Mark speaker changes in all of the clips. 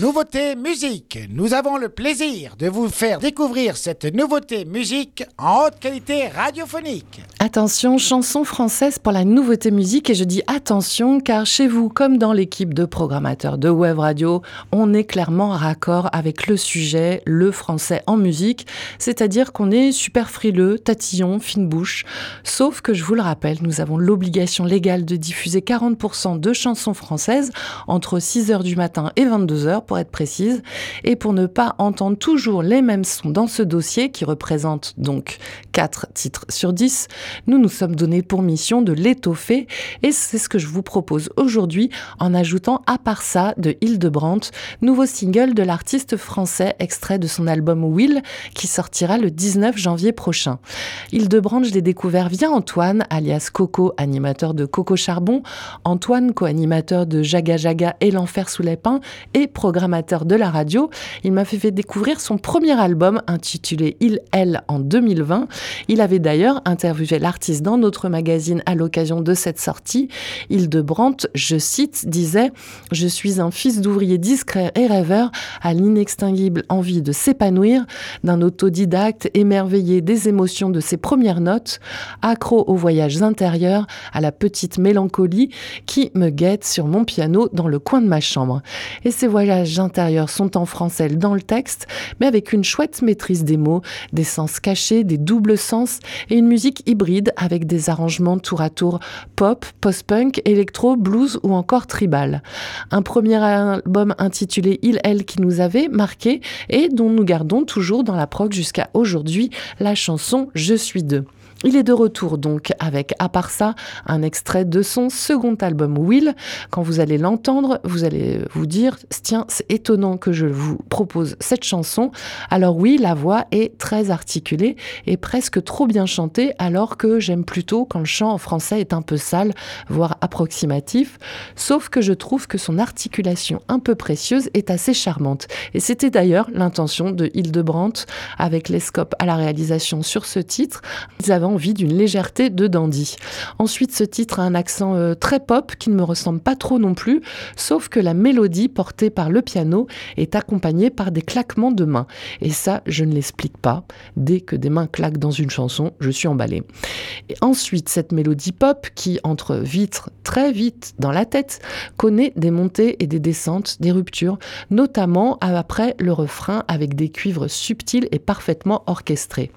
Speaker 1: Nouveauté musique. Nous avons le plaisir de vous faire découvrir cette nouveauté musique en haute qualité radiophonique.
Speaker 2: Attention, chanson française pour la nouveauté musique et je dis attention car chez vous, comme dans l'équipe de programmateurs de Web Radio, on est clairement raccord avec le sujet, le français en musique, c'est-à-dire qu'on est super frileux, tatillon, fine bouche. Sauf que je vous le rappelle, nous avons l'obligation légale de diffuser 40% de chansons françaises entre 6h du matin et 22h pour être précise, et pour ne pas entendre toujours les mêmes sons dans ce dossier, qui représente donc 4 titres sur 10, nous nous sommes donné pour mission de l'étoffer, et c'est ce que je vous propose aujourd'hui en ajoutant à part ça de Hildebrandt, nouveau single de l'artiste français extrait de son album Will, qui sortira le 19 janvier prochain. Hildebrandt, je l'ai découvert via Antoine, alias Coco, animateur de Coco Charbon, Antoine, co-animateur de Jaga Jaga et l'enfer sous les pins, et programme amateur de la radio. Il m'a fait découvrir son premier album intitulé Il, Elle en 2020. Il avait d'ailleurs interviewé l'artiste dans notre magazine à l'occasion de cette sortie. Hildebrandt, je cite, disait Je suis un fils d'ouvrier discret et rêveur à l'inextinguible envie de s'épanouir, d'un autodidacte émerveillé des émotions de ses premières notes, accro aux voyages intérieurs, à la petite mélancolie qui me guette sur mon piano dans le coin de ma chambre. Et ces voyages intérieurs sont en français dans le texte, mais avec une chouette maîtrise des mots, des sens cachés, des doubles sens et une musique hybride avec des arrangements tour à tour pop, post-punk, électro, blues ou encore tribal. Un premier album intitulé Il, Elle qui nous avait marqué et dont nous gardons toujours dans la prog jusqu'à aujourd'hui la chanson Je suis deux. Il est de retour donc avec, à part ça, un extrait de son second album Will. Quand vous allez l'entendre, vous allez vous dire, tiens, c'est étonnant que je vous propose cette chanson. Alors oui, la voix est très articulée et presque trop bien chantée, alors que j'aime plutôt quand le chant en français est un peu sale, voire approximatif. Sauf que je trouve que son articulation un peu précieuse est assez charmante. Et c'était d'ailleurs l'intention de Hildebrandt avec les scopes à la réalisation sur ce titre. Envie d'une légèreté de dandy. Ensuite, ce titre a un accent euh, très pop qui ne me ressemble pas trop non plus, sauf que la mélodie portée par le piano est accompagnée par des claquements de mains. Et ça, je ne l'explique pas. Dès que des mains claquent dans une chanson, je suis emballée. Et ensuite, cette mélodie pop qui entre vitre très vite dans la tête, connaît des montées et des descentes, des ruptures, notamment après le refrain avec des cuivres subtils et parfaitement orchestrés.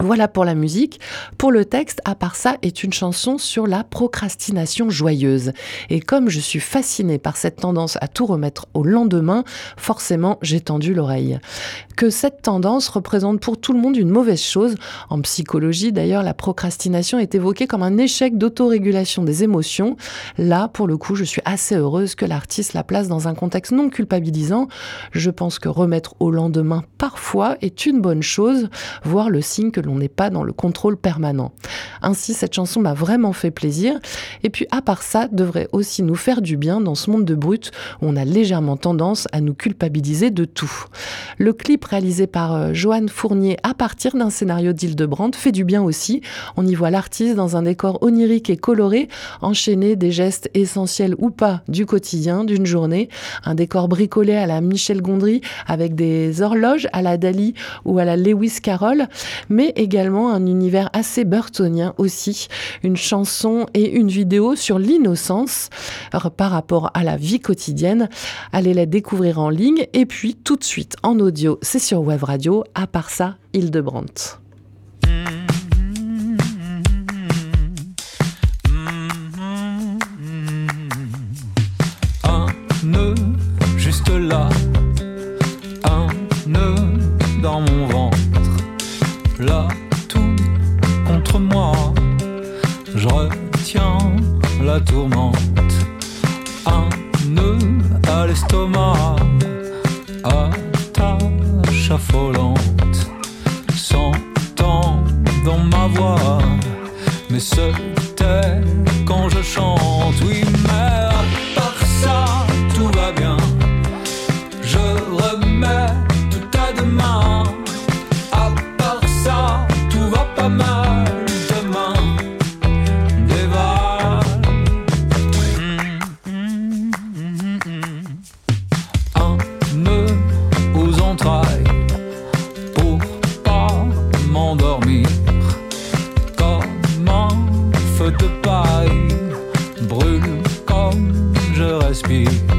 Speaker 2: Voilà pour la musique. Pour le texte, à part ça, est une chanson sur la procrastination joyeuse. Et comme je suis fascinée par cette tendance à tout remettre au lendemain, forcément, j'ai tendu l'oreille. Que cette tendance représente pour tout le monde une mauvaise chose. En psychologie, d'ailleurs, la procrastination est évoquée comme un échec d'autorégulation des émotions. Là, pour le coup, je suis assez heureuse que l'artiste la place dans un contexte non culpabilisant. Je pense que remettre au lendemain parfois est une bonne chose, voire le signe que on n'est pas dans le contrôle permanent. Ainsi, cette chanson m'a vraiment fait plaisir. Et puis, à part ça, devrait aussi nous faire du bien dans ce monde de brut où on a légèrement tendance à nous culpabiliser de tout. Le clip réalisé par euh, Joanne Fournier à partir d'un scénario d'Hildebrandt fait du bien aussi. On y voit l'artiste dans un décor onirique et coloré, enchaîner des gestes essentiels ou pas du quotidien, d'une journée. Un décor bricolé à la Michel Gondry avec des horloges à la Dali ou à la Lewis Carroll, mais également un univers assez burtonien aussi, une chanson et une vidéo sur l'innocence par rapport à la vie quotidienne. Allez la découvrir en ligne et puis tout de suite en audio, c'est sur Web Radio, à part ça, Hildebrandt.
Speaker 3: Retiens la tourmente, un nœud à l'estomac, attache affolante, s'entend dans ma voix, mais c'était quand je chante, oui, mais par ça tout va bien. Je remets tout à demain. speak.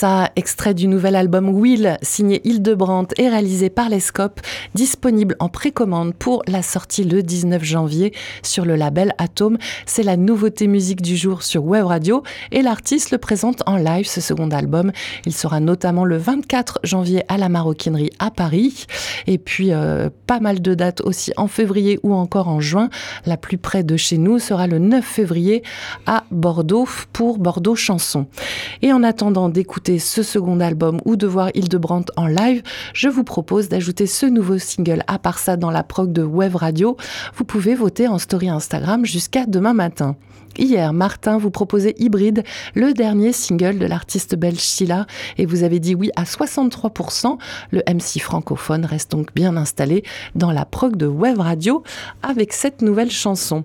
Speaker 3: Ça, extrait du nouvel album Will, signé Hildebrandt et réalisé par Lescope, disponible en précommande pour la sortie le 19 janvier sur le label Atom. C'est la nouveauté musique du jour sur Web Radio et l'artiste le présente en live ce second album. Il sera notamment le 24 janvier à la Maroquinerie à Paris et puis euh, pas mal de dates aussi en février ou encore en juin. La plus près de chez nous sera le 9 février à Bordeaux pour Bordeaux Chanson. Et en attendant d'écouter ce second album ou de voir Hildebrandt en live, je vous propose d'ajouter ce nouveau single à part ça dans la prog de Web Radio. Vous pouvez voter en story Instagram jusqu'à demain matin. Hier, Martin vous proposait Hybride, le dernier single de l'artiste belge Sheila, et vous avez dit oui à 63%. Le MC francophone reste donc bien installé dans la prog de Web Radio avec cette nouvelle chanson.